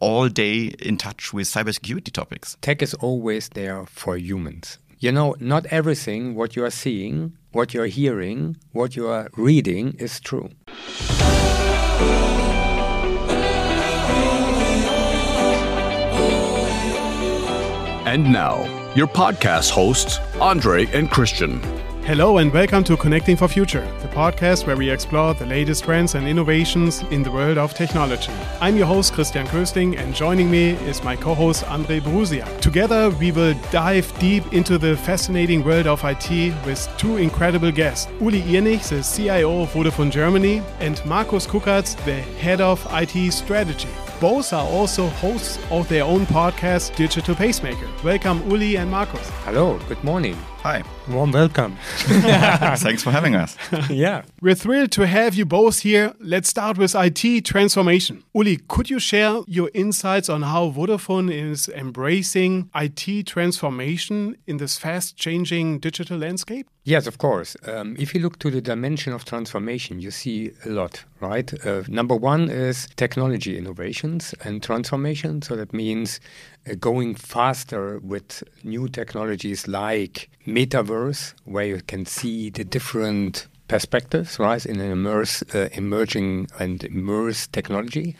all day in touch with cybersecurity topics. Tech is always there for humans. You know, not everything what you are seeing, what you are hearing, what you are reading is true. And now, your podcast hosts, Andre and Christian. Hello and welcome to Connecting for Future, the podcast where we explore the latest trends and innovations in the world of technology. I'm your host Christian Koesling and joining me is my co-host Andre Borusiak. Together we will dive deep into the fascinating world of IT with two incredible guests, Uli Irnich, the CIO of Vodafone Germany, and Markus Kuckertz, the head of IT strategy. Both are also hosts of their own podcast, Digital Pacemaker. Welcome, Uli and Markus. Hello, good morning. Hi. Warm welcome. Thanks for having us. yeah. We're thrilled to have you both here. Let's start with IT transformation. Uli, could you share your insights on how Vodafone is embracing IT transformation in this fast changing digital landscape? Yes, of course. Um, if you look to the dimension of transformation, you see a lot, right? Uh, number one is technology innovations and transformation. So that means going faster with new technologies like metaverse, where you can see the different perspectives, right, in an immerse, uh, emerging and immersed technology.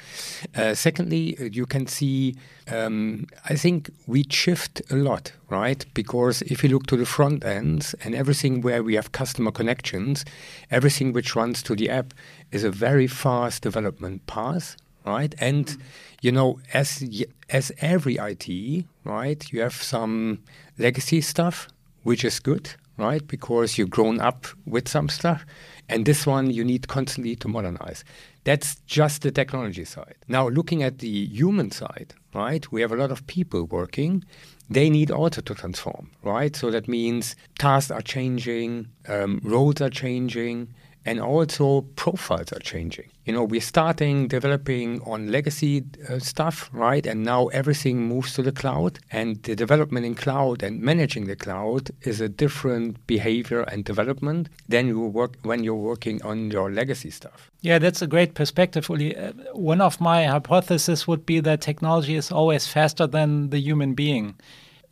Uh, secondly, uh, you can see, um, I think we shift a lot, right? Because if you look to the front ends and everything where we have customer connections, everything which runs to the app is a very fast development path, right? And you know, as as every IT, right, you have some legacy stuff which is good, right? Because you've grown up with some stuff. And this one you need constantly to modernize. That's just the technology side. Now, looking at the human side, right? We have a lot of people working. They need also to transform, right? So that means tasks are changing, um, roles are changing, and also profiles are changing. You know, we're starting developing on legacy uh, stuff, right? And now everything moves to the cloud, and the development in cloud and managing the cloud is a different behavior and development than you work when you're working on your legacy stuff. Yeah, that's a great perspective, Uli. Uh, one of my hypotheses would be that technology is always faster than the human being.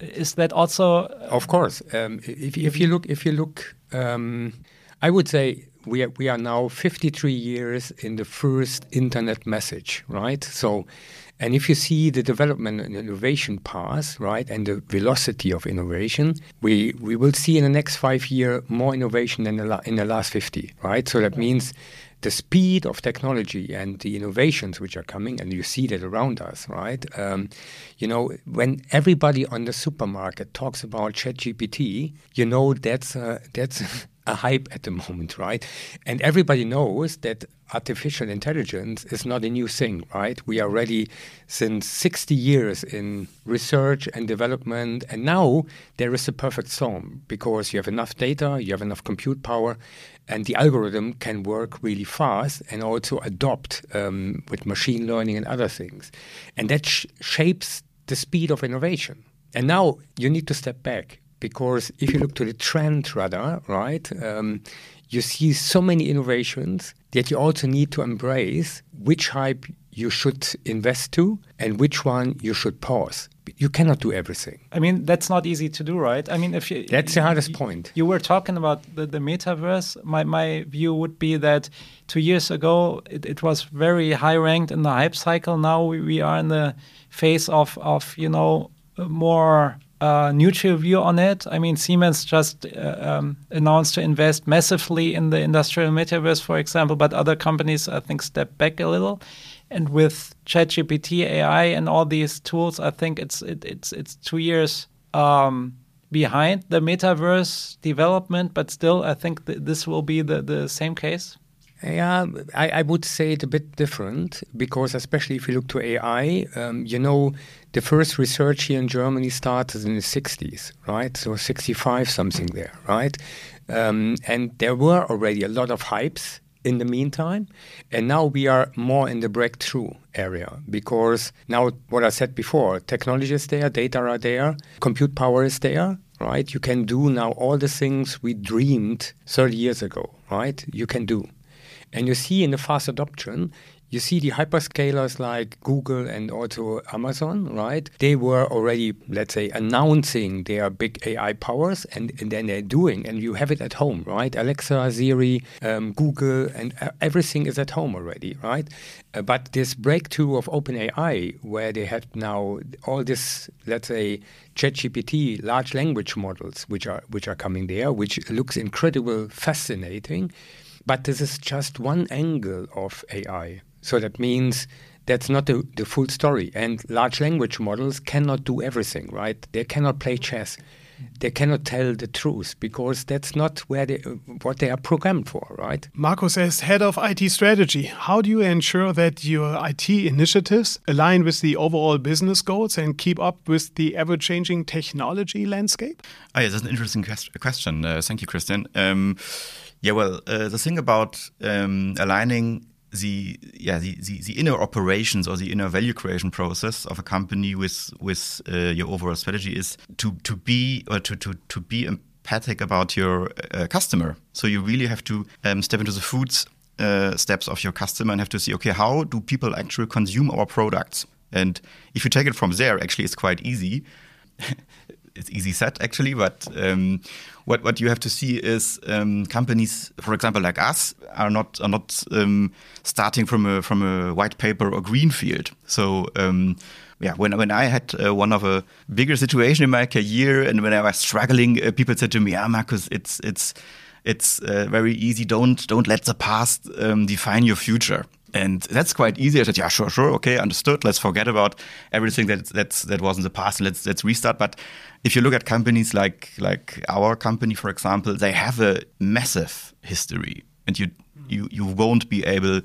Is that also? Of course. Um, if, if you look, if you look, um, I would say we are, we are now 53 years in the first internet message, right? So, and if you see the development and innovation path, right, and the velocity of innovation, we, we will see in the next five year more innovation than the la- in the last 50, right? So that means the speed of technology and the innovations which are coming, and you see that around us, right? Um, you know, when everybody on the supermarket talks about ChatGPT, you know that's uh, that's a hype at the moment, right? And everybody knows that artificial intelligence is not a new thing, right? We are already since 60 years in research and development, and now there is a perfect storm because you have enough data, you have enough compute power, and the algorithm can work really fast and also adopt um, with machine learning and other things. And that sh- shapes the speed of innovation. And now you need to step back because if you look to the trend rather, right, um, you see so many innovations that you also need to embrace which hype you should invest to and which one you should pause. You cannot do everything. I mean, that's not easy to do, right? I mean, if you that's the hardest point. You were talking about the, the metaverse. My my view would be that two years ago it, it was very high ranked in the hype cycle. Now we, we are in the phase of of you know more uh, neutral view on it. I mean, Siemens just uh, um, announced to invest massively in the industrial metaverse, for example, but other companies, I think, step back a little. And with ChatGPT, AI, and all these tools, I think it's it, it's it's two years um, behind the metaverse development, but still, I think th this will be the the same case. Yeah, I, I, would say it a bit different because, especially if you look to AI, um, you know, the first research here in Germany started in the 60s, right? So 65 something there, right? Um, and there were already a lot of hypes in the meantime. And now we are more in the breakthrough area because now, what I said before, technology is there, data are there, compute power is there, right? You can do now all the things we dreamed 30 years ago, right? You can do. And you see in the fast adoption, You see the hyperscalers like Google and also Amazon, right? They were already, let's say, announcing their big AI powers, and, and then they're doing, and you have it at home, right? Alexa, Siri, um, Google, and uh, everything is at home already, right? Uh, but this breakthrough of OpenAI, where they have now all this, let's say, ChatGPT, large language models, which are which are coming there, which looks incredible, fascinating. But this is just one angle of AI. So that means that's not the, the full story. And large language models cannot do everything, right? They cannot play chess. They cannot tell the truth because that's not where they, what they are programmed for, right? Markus, as head of IT strategy, how do you ensure that your IT initiatives align with the overall business goals and keep up with the ever changing technology landscape? Oh, yeah, that's an interesting question. Uh, thank you, Christian. Um, yeah, well, uh, the thing about um, aligning the yeah the, the, the, inner operations or the inner value creation process of a company with with uh, your overall strategy is to to be or to to to be empathic about your uh, customer. So you really have to um, step into the foods uh, steps of your customer and have to see okay how do people actually consume our products and if you take it from there actually it's quite easy it's easy said actually, but um, what what you have to see is um, companies, for example, like us, are not are not um, starting from a from a white paper or green field. So um, yeah, when when I had uh, one of a bigger situation in my career, and when I was struggling, uh, people said to me, "Ah, Markus, it's it's." It's uh, very easy. Don't don't let the past um, define your future. And that's quite easy. I said, yeah, sure, sure, okay, understood. Let's forget about everything that that's, that was in the past. Let's let's restart. But if you look at companies like like our company, for example, they have a massive history, and you you you won't be able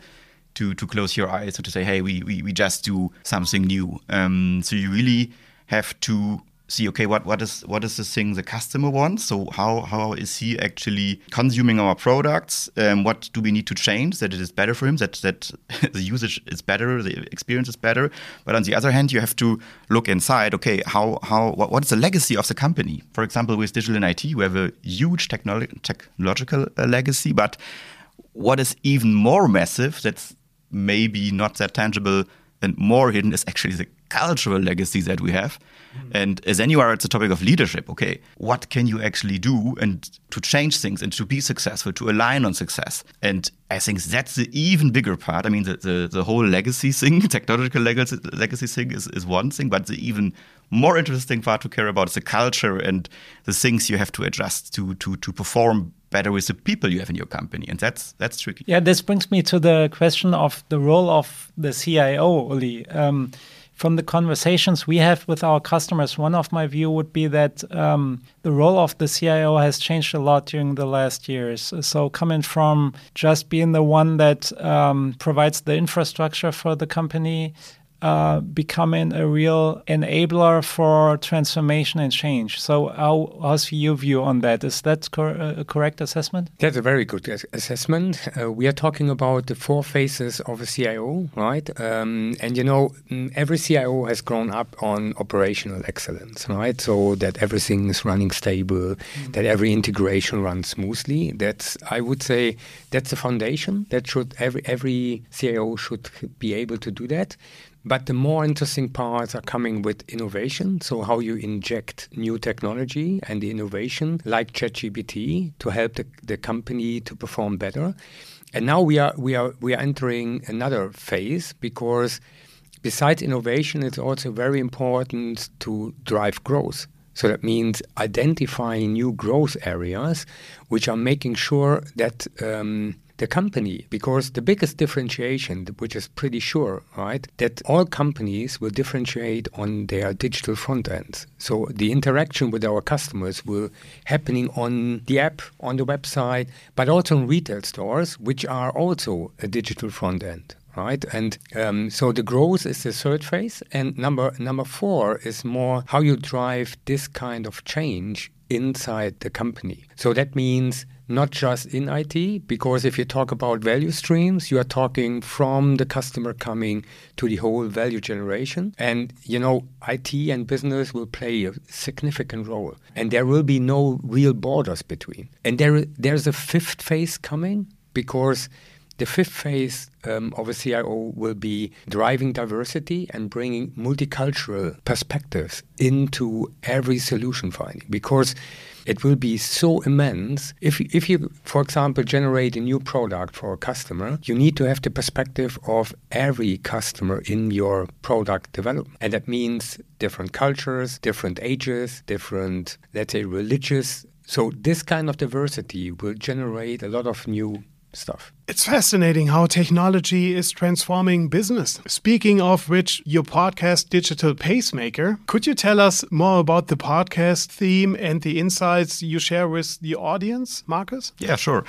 to to close your eyes or to say, hey, we we, we just do something new. Um, so you really have to see okay what what is what is the thing the customer wants? So how how is he actually consuming our products? Um, what do we need to change that it is better for him that that the usage is better the experience is better? But on the other hand you have to look inside okay how how what, what is the legacy of the company? For example with digital and IT we have a huge technolo technological uh, legacy but what is even more massive that's maybe not that tangible and more hidden is actually the cultural legacy that we have. Mm. And as anywhere, it's a topic of leadership. Okay, what can you actually do and to change things and to be successful, to align on success? And I think that's the even bigger part. I mean, the, the, the whole legacy thing, technological legacy, legacy thing is, is one thing, but the even more interesting part to care about is the culture and the things you have to adjust to, to, to perform better with the people you have in your company and that's that's tricky yeah this brings me to the question of the role of the cio uli um, from the conversations we have with our customers, one of my view would be that um, the role of the CIO has changed a lot during the last years. So coming from just being the one that um, provides the infrastructure for the company uh, becoming a real enabler for transformation and change. So, how, how's your view on that? Is that cor a correct assessment? That's a very good assessment. Uh, we are talking about the four phases of a CIO, right? Um, and you know, mm, every CIO has grown up on operational excellence, right? So that everything is running stable, mm. that every integration runs smoothly. That's, I would say, that's the foundation. That should every every CIO should be able to do that. But the more interesting parts are coming with innovation. So, how you inject new technology and innovation, like ChatGPT, to help the, the company to perform better. And now we are, we, are, we are entering another phase because besides innovation, it's also very important to drive growth. So that means identifying new growth areas, which are making sure that um, the company because the biggest differentiation, which is pretty sure, right, that all companies will differentiate on their digital front ends. So the interaction with our customers will happening on the app, on the website, but also in retail stores, which are also a digital front end right? And um, so the growth is the third phase, and number number four is more how you drive this kind of change inside the company. So that means not just in IT, because if you talk about value streams, you are talking from the customer coming to the whole value generation. And, you know, IT and business will play a significant role. And there will be no real borders between. And there, there's a fifth phase coming because The fifth phase um, of a CIO will be driving diversity and bringing multicultural perspectives into every solution finding because it will be so immense. If, if you, for example, generate a new product for a customer, you need to have the perspective of every customer in your product development. And that means different cultures, different ages, different, let's say, religious. So this kind of diversity will generate a lot of new stuff. It's fascinating how technology is transforming business. Speaking of which, your podcast, Digital Pacemaker, could you tell us more about the podcast theme and the insights you share with the audience, Markus? Yeah, sure.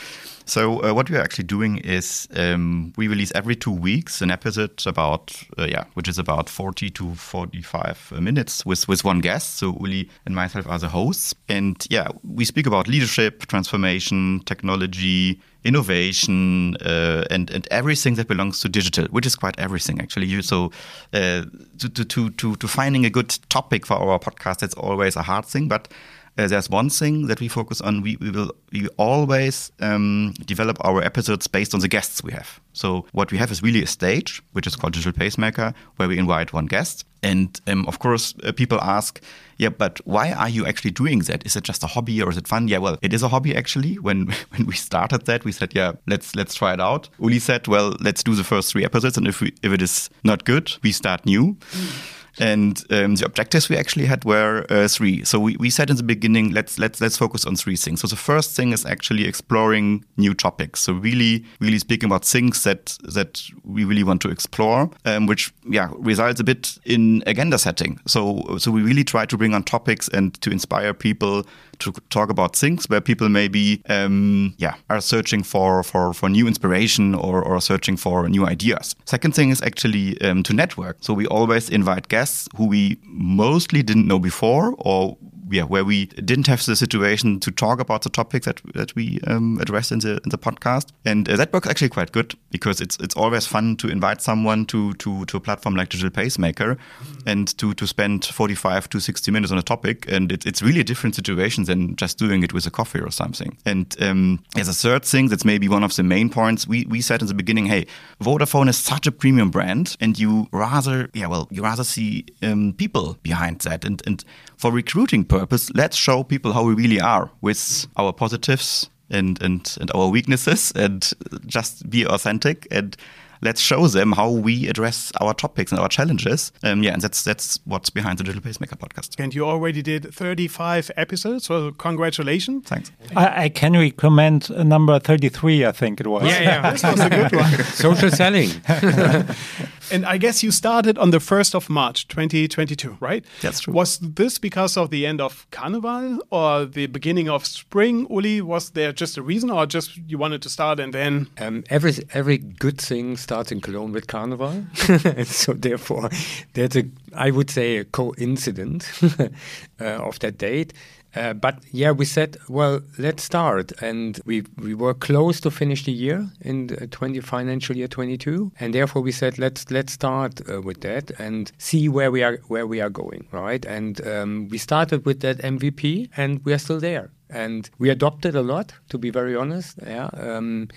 So, uh, what we're actually doing is um, we release every two weeks an episode about, uh, yeah, which is about 40 to 45 minutes with, with one guest. So, Uli and myself are the hosts. And yeah, we speak about leadership, transformation, technology, innovation, uh, and and everything that belongs to digital, which is quite everything actually. So uh, to, to to to finding a good topic for our podcast, that's always a hard thing, but. Uh, there's one thing that we focus on. We, we will we always um, develop our episodes based on the guests we have. So what we have is really a stage, which is called Digital Pacemaker, where we invite one guest. And um, of course, uh, people ask, yeah, but why are you actually doing that? Is it just a hobby or is it fun? Yeah, well, it is a hobby actually. When when we started that, we said, yeah, let's let's try it out. Uli said, well, let's do the first three episodes, and if we, if it is not good, we start new. Mm. And um, the objectives we actually had were uh, three. So we, we said in the beginning, let's let's let's focus on three things. So the first thing is actually exploring new topics. So really really speaking about things that that we really want to explore, um, which yeah results a bit in agenda setting. So so we really try to bring on topics and to inspire people to talk about things where people maybe um, yeah are searching for for for new inspiration or or searching for new ideas. Second thing is actually um, to network. So we always invite guests who we mostly didn't know before or yeah, where we didn't have the situation to talk about the topic that that we um, addressed in the in the podcast, and uh, that works actually quite good because it's it's always fun to invite someone to to to a platform like Digital Pacemaker, and to to spend 45 to 60 minutes on a topic, and it, it's really a different situation than just doing it with a coffee or something. And um, as a third thing, that's maybe one of the main points we we said in the beginning, hey, Vodafone is such a premium brand, and you rather yeah well you rather see um, people behind that, and and for recruiting purpose, let's show people how we really are with our positives and, and, and our weaknesses and just be authentic and let's show them how we address our topics and our challenges. Um, yeah, and that's that's what's behind the Digital Pacemaker podcast. And you already did 35 episodes, so congratulations. Thanks. I, I can recommend number 33, I think it was. Yeah, yeah. this was a good one. Social selling. and I guess you started on the 1st of March 2022, right? That's true. Was this because of the end of Carnival or the beginning of spring, Uli? Was there just a reason or just you wanted to start and then? Um, every, every good thing starts in Cologne with Carnival. and so therefore, there's a, I would say, a coincidence uh, of that date. Uh, but yeah, we said, well, let's start, and we we were close to finish the year in the 20 financial year 22, and therefore we said let's let's start uh, with that and see where we are where we are going, right? And um, we started with that MVP, and we are still there, and we adopted a lot, to be very honest. Yeah. Um,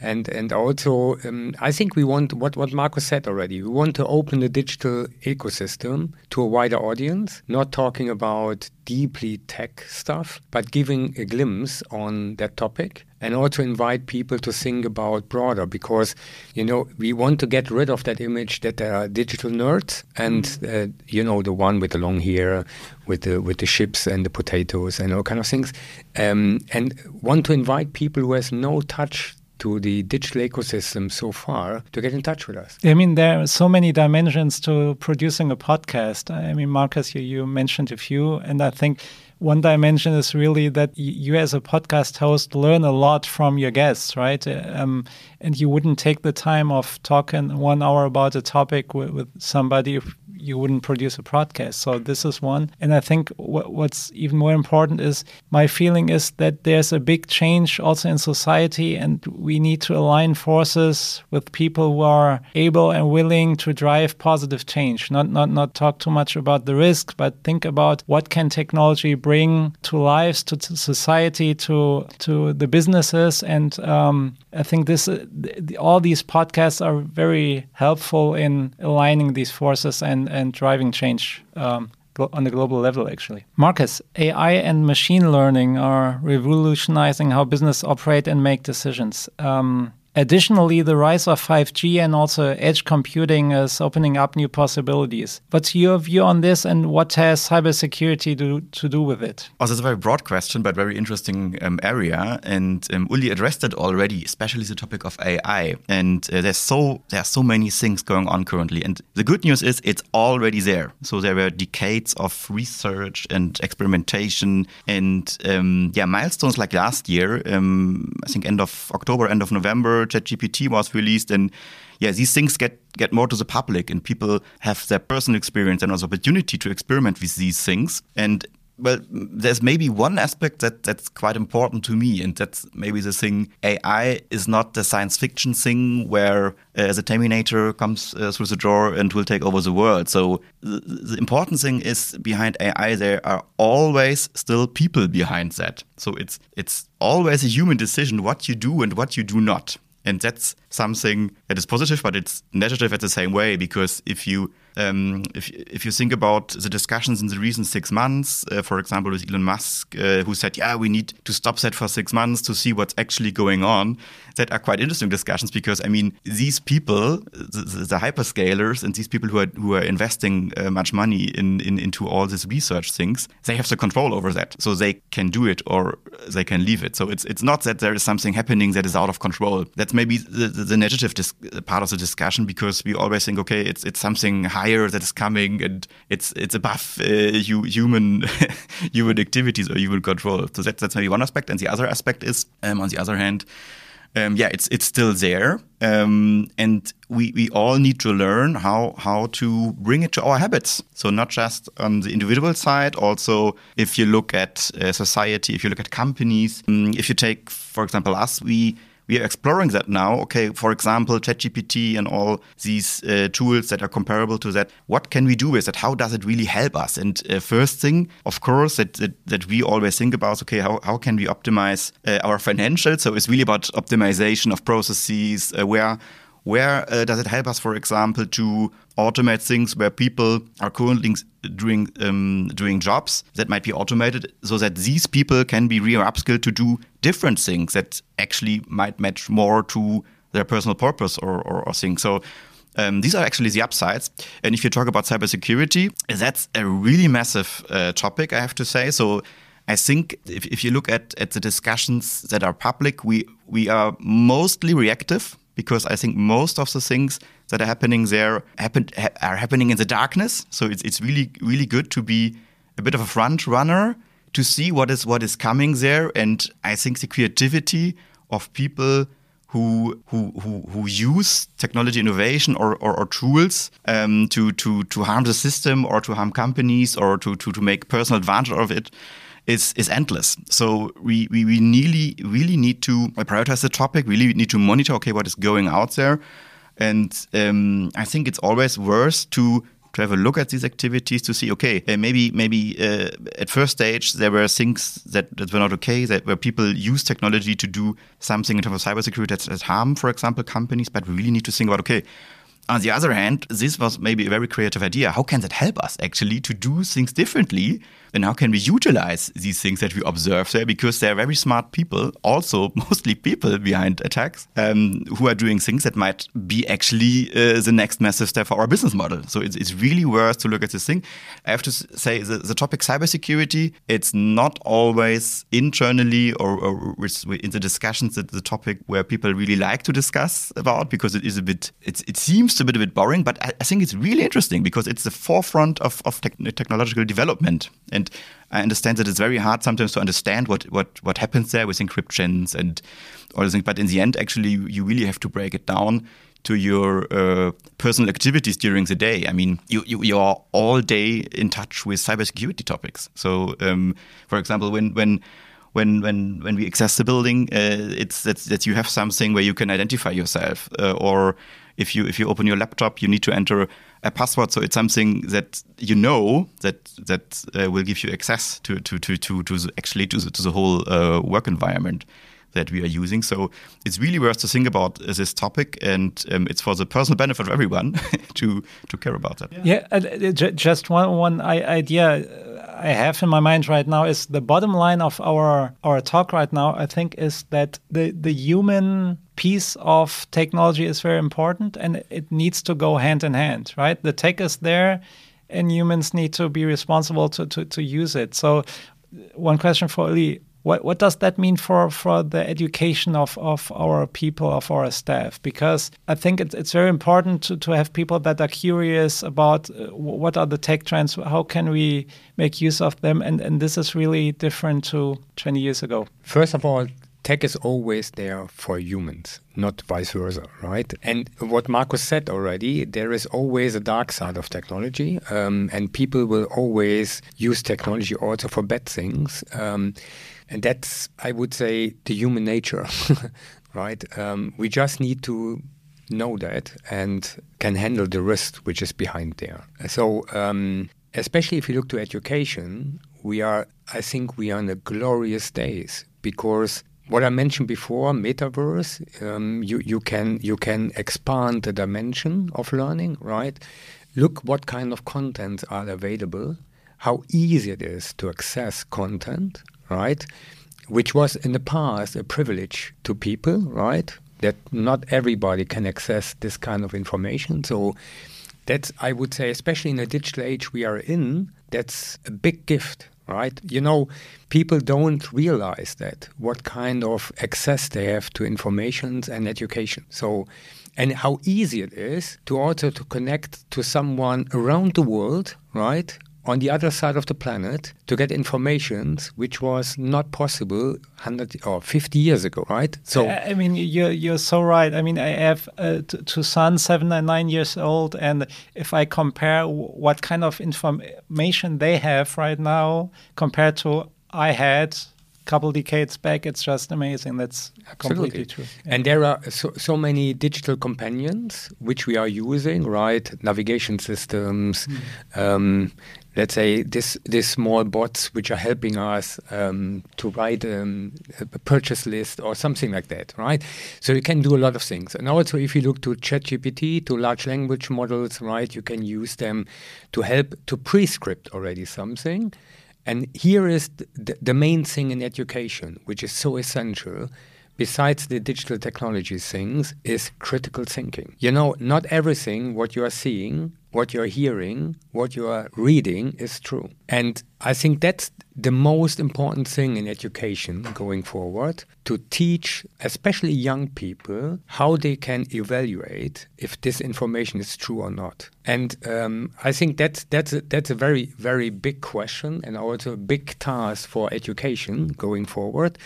and and also um, I think we want what what Markus said already. We want to open the digital ecosystem to a wider audience, not talking about deeply tech stuff, but giving a glimpse on that topic and also invite people to think about broader because you know we want to get rid of that image that there are digital nerds and mm. uh, you know the one with the long hair with the with the ships and the potatoes and all kind of things um, and want to invite people who has no touch to the digital ecosystem so far to get in touch with us. I mean, there are so many dimensions to producing a podcast. I mean, Markus, you, you mentioned a few, and I think one dimension is really that you, as a podcast host, learn a lot from your guests, right? Um, and you wouldn't take the time of talking one hour about a topic with, with somebody you wouldn't produce a podcast. So this is one. And I think what, what's even more important is my feeling is that there's a big change also in society, and we need to align forces with people who are able and willing to drive positive change. Not not not talk too much about the risk, but think about what can technology bring to lives, to, to society, to to the businesses, and um, I think this uh, the, all these podcasts are very helpful in aligning these forces and and driving change. Um, on the global level, actually. Markus, AI and machine learning are revolutionizing how business operate and make decisions. Um, Additionally, the rise of 5G and also edge computing is opening up new possibilities. What's your view on this and what has cybersecurity do, to do with it? Oh, it's a very broad question, but very interesting um, area. And um, Uli addressed it already, especially the topic of AI. And uh, there's so there are so many things going on currently. And the good news is it's already there. So there were decades of research and experimentation and um, yeah milestones like last year. Um, I think end of October, end of November ChatGPT was released, and yeah, these things get get more to the public, and people have their personal experience and also opportunity to experiment with these things. And well, there's maybe one aspect that that's quite important to me, and that's maybe the thing. AI is not the science fiction thing where uh, the Terminator comes uh, through the door and will take over the world. So the, the important thing is behind AI, there are always still people behind that. So it's it's always a human decision what you do and what you do not. And that's something that is positive, but it's negative at the same way because if you um, if if you think about the discussions in the recent six months, uh, for example, with Elon Musk, uh, who said, "Yeah, we need to stop that for six months to see what's actually going on," that are quite interesting discussions because I mean, these people, the, the hyperscalers, and these people who are who are investing uh, much money in, in into all these research things, they have the control over that, so they can do it or they can leave it. So it's it's not that there is something happening that is out of control. That's maybe the, the, the negative part of the discussion because we always think, okay, it's it's something higher that is coming and it's it's above uh, human human activities or human control. So that's that's maybe one aspect, and the other aspect is, um, on the other hand. Um, yeah, it's it's still there, um, and we we all need to learn how how to bring it to our habits. So not just on the individual side, also if you look at uh, society, if you look at companies, um, if you take, for example, us, we we are exploring that now. Okay, for example, ChatGPT and all these uh, tools that are comparable to that. What can we do with it? How does it really help us? And uh, first thing, of course, that, that, that we always think about. Okay, how how can we optimize uh, our financials? So it's really about optimization of processes. Where where uh, does it help us, for example, to automate things where people are currently doing um, doing jobs that might be automated, so that these people can be re-upskilled to do different things that actually might match more to their personal purpose or, or, or things. So. Um, these are actually the upsides. And if you talk about cybersecurity, that's a really massive uh, topic, I have to say. So I think if, if you look at, at the discussions that are public, we, we are mostly reactive because I think most of the things that are happening there happen, ha are happening in the darkness. So it's it's really really good to be a bit of a front runner to see what is what is coming there. And I think the creativity of people who who who, who use technology innovation or, or, or tools um, to to to harm the system or to harm companies or to to, to make personal advantage of it is is endless. So we, we, we really really need to prioritize the topic. Really need to monitor okay what is going out there, and um, I think it's always worth to to have a look at these activities to see okay uh, maybe maybe uh, at first stage there were things that, that were not okay that where people use technology to do something in terms of cybersecurity that's, that harm for example companies but we really need to think about okay on the other hand, this was maybe a very creative idea. How can that help us actually to do things differently? And how can we utilize these things that we observe there? Because there are very smart people, also mostly people behind attacks, um, who are doing things that might be actually uh, the next massive step for our business model. So it's, it's really worth to look at this thing. I have to say the, the topic cybersecurity, it's not always internally or, or in the discussions that the topic where people really like to discuss about because it is a bit, it seems a bit a bit boring, but I, I, think it's really interesting because it's the forefront of, of te technological development. And I understand that it's very hard sometimes to understand what, what, what happens there with encryptions and all those things. But in the end, actually, you really have to break it down to your uh, personal activities during the day. I mean, you, you, you are all day in touch with cybersecurity topics. So, um, for example, when when when when when we access the building, uh, it's that that you have something where you can identify yourself, uh, or if you if you open your laptop, you need to enter a password. So it's something that you know that that uh, will give you access to to to to, to the, actually to the, to the whole uh, work environment that we are using. So it's really worth to think about this topic, and um, it's for the personal benefit of everyone to to care about that. Yeah, uh, just one one idea I have in my mind right now is the bottom line of our our talk right now. I think is that the the human piece of technology is very important, and it needs to go hand in hand. Right, the tech is there. And humans need to be responsible to, to, to use it. So, one question for Uli what what does that mean for for the education of of our people of our staff because i think it's, it's very important to, to have people that are curious about uh, what are the tech trends how can we make use of them and and this is really different to 20 years ago first of all tech is always there for humans, not vice versa, right? And what Markus said already, there is always a dark side of technology, um, and people will always use technology also for bad things. Um, and that's, I would say, the human nature, right? Um, we just need to know that and can handle the risk which is behind there. So, um, especially if you look to education, we are, I think, we are in the glorious days because what I mentioned before, metaverse, um, you you can you can expand the dimension of learning, right? Look what kind of contents are available, how easy it is to access content, right? Which was in the past a privilege to people, right? That not everybody can access this kind of information. So that's, I would say, especially in the digital age we are in, that's a big gift, right? You know, people don't realize that what kind of access they have to information and education. So, and how easy it is to also to connect to someone around the world, right? On the other side of the planet to get information which was not possible 100 or 50 years ago, right? So I mean, you're you're so right. I mean, I have uh, two sons, seven and nine years old, and if I compare what kind of information they have right now compared to I had couple decades back. It's just amazing. That's Absolutely. completely true. And there are so, so many digital companions which we are using, right? Navigation systems, mm. um, let's say this these small bots which are helping us um, to write um, a purchase list or something like that, right? So you can do a lot of things. And also, if you look to ChatGPT, to large language models, right, you can use them to help to prescript already something. And here is the, the main thing in education, which is so essential besides the digital technology things, is critical thinking. You know, not everything what you are seeing what you're hearing, what you are reading is true. And I think that's the most important thing in education going forward to teach, especially young people, how they can evaluate if this information is true or not. And um, I think that's that's a, that's a very very big question and also a big task for education going forward.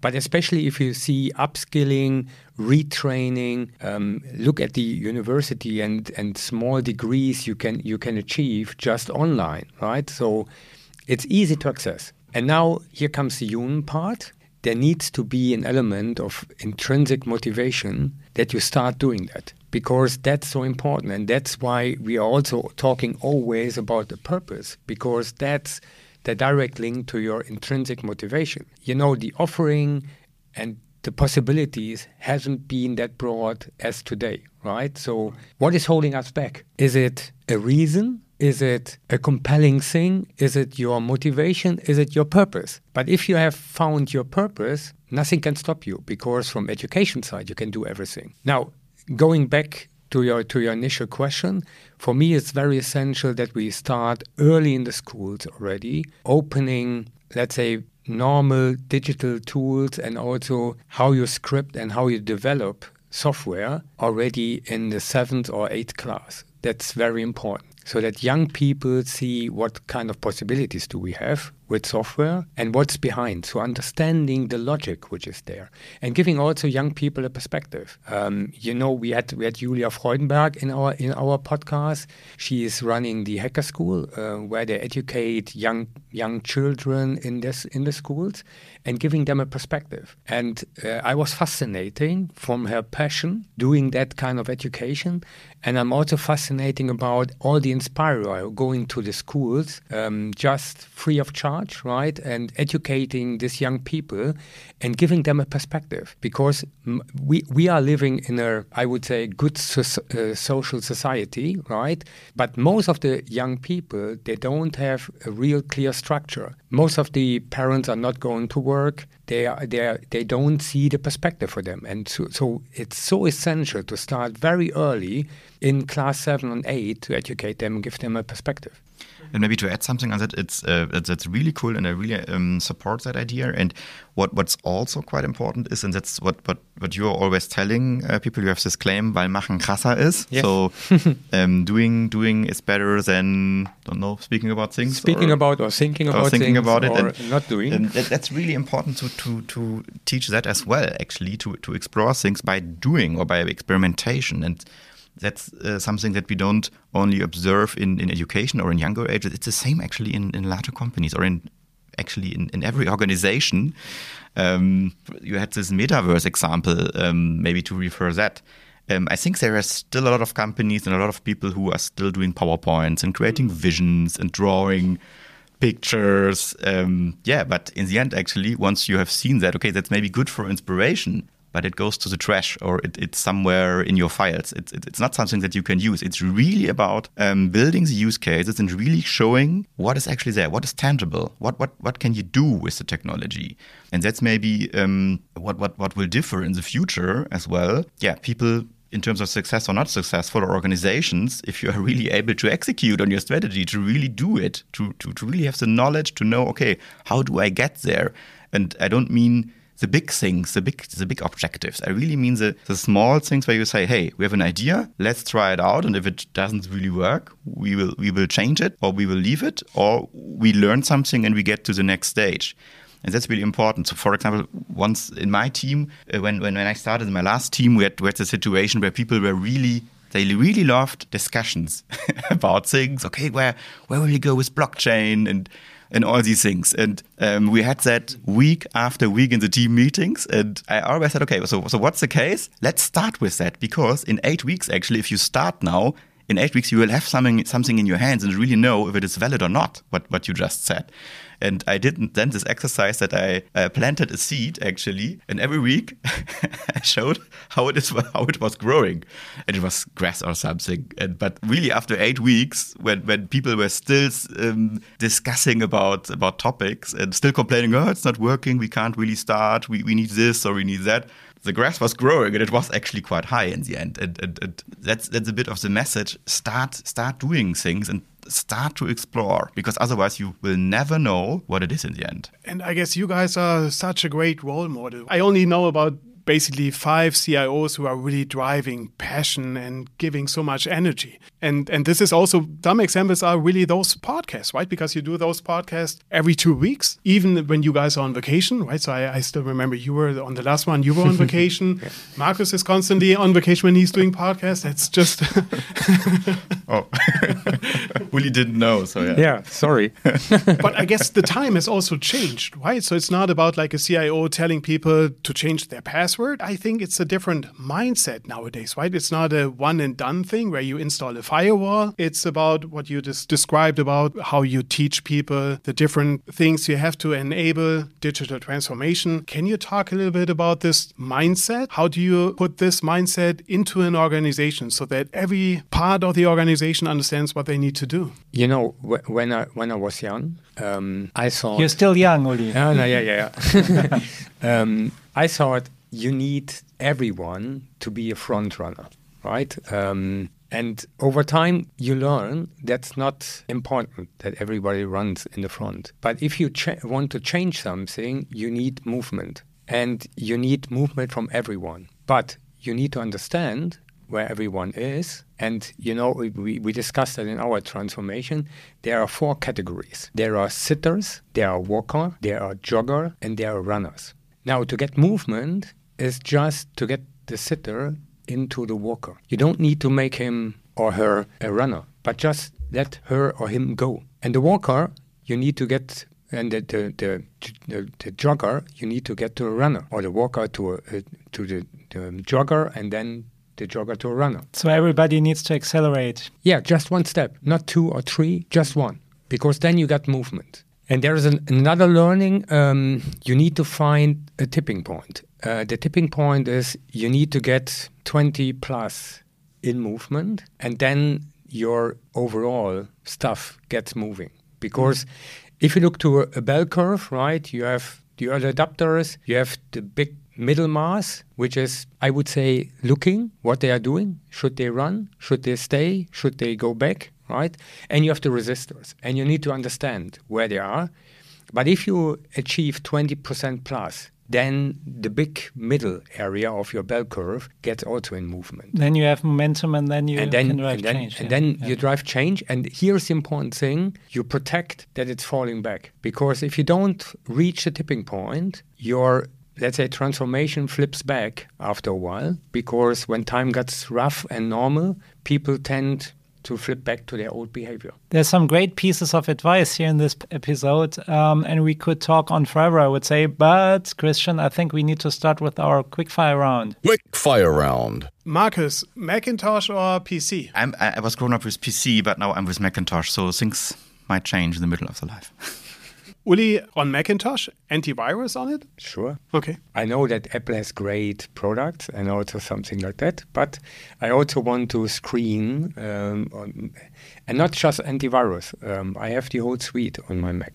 But especially if you see upskilling, retraining, um, look at the university and, and small degrees you can you can achieve just online, right? So it's easy to access. And now here comes the human part. There needs to be an element of intrinsic motivation that you start doing that because that's so important. And that's why we are also talking always about the purpose because that's the direct link to your intrinsic motivation. You know, the offering and the possibilities hasn't been that broad as today, right? So, what is holding us back? Is it a reason? Is it a compelling thing? Is it your motivation? Is it your purpose? But if you have found your purpose, nothing can stop you because from education side you can do everything. Now, going back to your to your initial question, for me it's very essential that we start early in the schools already, opening let's say normal digital tools and also how you script and how you develop software already in the seventh or eighth class. That's very important so that young people see what kind of possibilities do we have with software and what's behind. So understanding the logic which is there and giving also young people a perspective. Um, you know, we had we had Julia Freudenberg in our in our podcast. She is running the Hacker School uh, where they educate young young children in this in the schools and giving them a perspective. And uh, I was fascinating from her passion doing that kind of education. And I'm also fascinating about all the inspirer going to the schools um, just free of charge, right? And educating these young people and giving them a perspective because we, we are living in a, I would say, good so, uh, social society, right? But most of the young people, they don't have a real clear structure. Most of the parents are not going to work. They are, they are, they don't see the perspective for them, and so, so it's so essential to start very early in class seven and eight to educate them and give them a perspective. And maybe to add something on that, it's uh, that's really cool, and I really um, support that idea. And what what's also quite important is, and that's what what what you're always telling uh, people. You have this claim, weil machen krasser is. Yes. So um, doing doing is better than don't know speaking about things. Speaking or, about or thinking or about thinking things about it, or and, not doing. And that, that's really important to to to teach that as well. Actually, to to explore things by doing or by experimentation and that's uh, something that we don't only observe in, in education or in younger ages. It's the same actually in, in larger companies or in actually in, in every organization. Um, you had this metaverse example, um, maybe to refer that. Um, I think there are still a lot of companies and a lot of people who are still doing PowerPoints and creating visions and drawing pictures. Um, yeah, but in the end, actually, once you have seen that, okay, that's maybe good for inspiration, but it goes to the trash or it, it's somewhere in your files. It's, it, it's not something that you can use. It's really about um, building the use cases and really showing what is actually there, what is tangible, what what what can you do with the technology, and that's maybe um, what what what will differ in the future as well. Yeah, people in terms of success or not successful or organizations if you are really able to execute on your strategy to really do it to, to, to really have the knowledge to know okay how do i get there and i don't mean the big things, the big the big objectives. I really mean the, the small things where you say, hey, we have an idea, let's try it out, and if it doesn't really work, we will we will change it or we will leave it, or we learn something and we get to the next stage. And that's really important. So, for example, once in my team, uh, when, when when I started my last team, we had, we had a situation where people were really they really loved discussions about things. Okay, where where will we go with blockchain and and all these things. And um, we had that week after week in the team meetings. And I always said, okay, so, so what's the case? Let's start with that because in eight weeks, actually, if you start now, in eight weeks you will have something something in your hands and really know if it is valid or not what what you just said and i didn't then this exercise that i uh, planted a seed actually and every week i showed how it is how it was growing and it was grass or something and but really after eight weeks when when people were still um, discussing about about topics and still complaining oh it's not working we can't really start we, we need this or we need that the grass was growing and it was actually quite high in the end. And, and, and that's that's a bit of the message. Start start doing things and start to explore because otherwise you will never know what it is in the end. And I guess you guys are such a great role model. I only know about basically five CIOs who are really driving passion and giving so much energy. And and this is also some examples are really those podcasts, right? Because you do those podcasts every two weeks, even when you guys are on vacation, right? So I, I still remember you were on the last one, you were on vacation. yeah. Markus is constantly on vacation when he's doing podcasts. It's just Oh. Willie didn't know, so yeah. Yeah, sorry. but I guess the time has also changed, right? So it's not about like a CIO telling people to change their password. I think it's a different mindset nowadays, right? It's not a one and done thing where you install a firewall. It's about what you just described about how you teach people the different things you have to enable digital transformation. Can you talk a little bit about this mindset? How do you put this mindset into an organization so that every part of the organization understands what they need to do? You know, when I when I was young, um, I thought you're still young, Uli. Yeah, no, yeah, yeah. yeah. um, I thought you need everyone to be a front runner, right? Um, and over time, you learn that's not important that everybody runs in the front. But if you want to change something, you need movement. And you need movement from everyone. But you need to understand where everyone is. And, you know, we, we discussed that in our transformation. There are four categories there are sitters, there are walker, there are jogger, and there are runners. Now, to get movement is just to get the sitter into the walker. You don't need to make him or her a runner, but just let her or him go. And the walker, you need to get and the the, the, the, the jogger you need to get to a runner or the walker to a, uh, to the, the jogger and then the jogger to a runner. So everybody needs to accelerate. Yeah, just one step, not two or three, just one, because then you got movement. And there is an, another learning. Um, you need to find a tipping point. Uh, the tipping point is you need to get 20 plus in movement, and then your overall stuff gets moving. Because if you look to a, a bell curve, right, you have the early adopters, you have the big middle mass, which is, I would say, looking what they are doing. Should they run? Should they stay? Should they go back? Right? And you have the resistors, and you need to understand where they are. But if you achieve 20% plus, then the big middle area of your bell curve gets also in movement. Then you have momentum, and then you and then, can drive and then, change. And yeah. then Yeah. you drive change. And here's the important thing you protect that it's falling back. Because if you don't reach the tipping point, your let's say transformation flips back after a while because when time gets rough and normal people tend to flip back to their old behavior There's some great pieces of advice here in this episode, um, and we could talk on forever, I would say. But Christian, I think we need to start with our quickfire round. Quick fire round. Markus, Macintosh or PC? I'm, I I was grown up with PC, but now I'm with Macintosh, so things might change in the middle of the life. Uli on Macintosh, antivirus on it? sure Okay. I know that Apple has great products and also something like that, but I also want to screen um, on, and not just antivirus. Um, I have the whole suite on my Mac.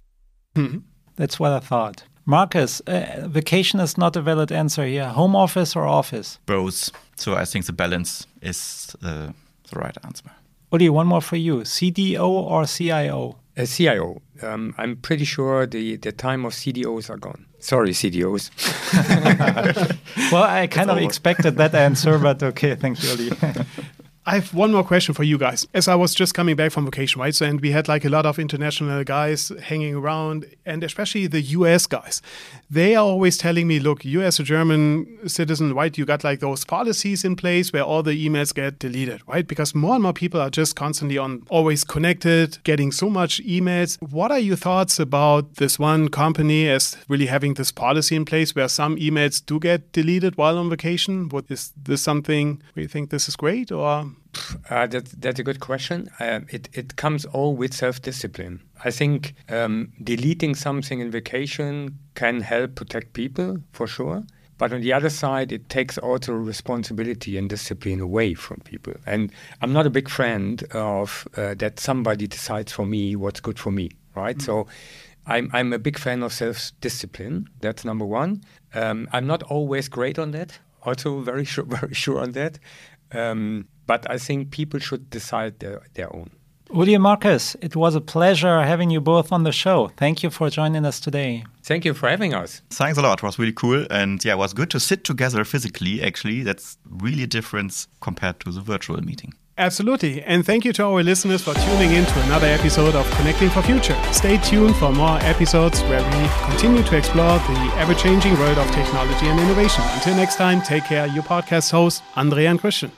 That's what I thought. Markus, uh, vacation is not a valid answer here. Home office or office? Both. So I think the balance is uh, the right answer. Uli, one more for you. CDO or CIO? A CIO. Um, I'm pretty sure the, the time of CDOs are gone. Sorry, CDOs. Well, I kind of over. expected that answer, but okay, thank you, Uli. I have one more question for you guys. As I was just coming back from vacation, right? So, and we had like a lot of international guys hanging around, and especially the US guys. They are always telling me, look, you as a German citizen, right? You got like those policies in place where all the emails get deleted, right? Because more and more people are just constantly on, always connected, getting so much emails. What are your thoughts about this one company as really having this policy in place where some emails do get deleted while on vacation? What is this something where you think this is great or? Uh, that, that's a good question. Um, it, it comes all with self discipline. I think um, deleting something in vacation can help protect people for sure. But on the other side, it takes also responsibility and discipline away from people. And I'm not a big friend of uh, that somebody decides for me what's good for me, right? So I'm, I'm a big fan of self discipline. That's number one. Um, I'm not always great on that. Also, very sure, very sure on that. Um, but I think people should decide their, their own. Uli and Markus, it was a pleasure having you both on the show. Thank you for joining us today. Thank you for having us. Thanks a lot. It was really cool. And yeah, it was good to sit together physically, actually. That's really a difference compared to the virtual meeting. Absolutely. And thank you to our listeners for tuning in to another episode of Connecting for Future. Stay tuned for more episodes where we continue to explore the ever changing world of technology and innovation. Until next time, take care. Your podcast host, André and Christian.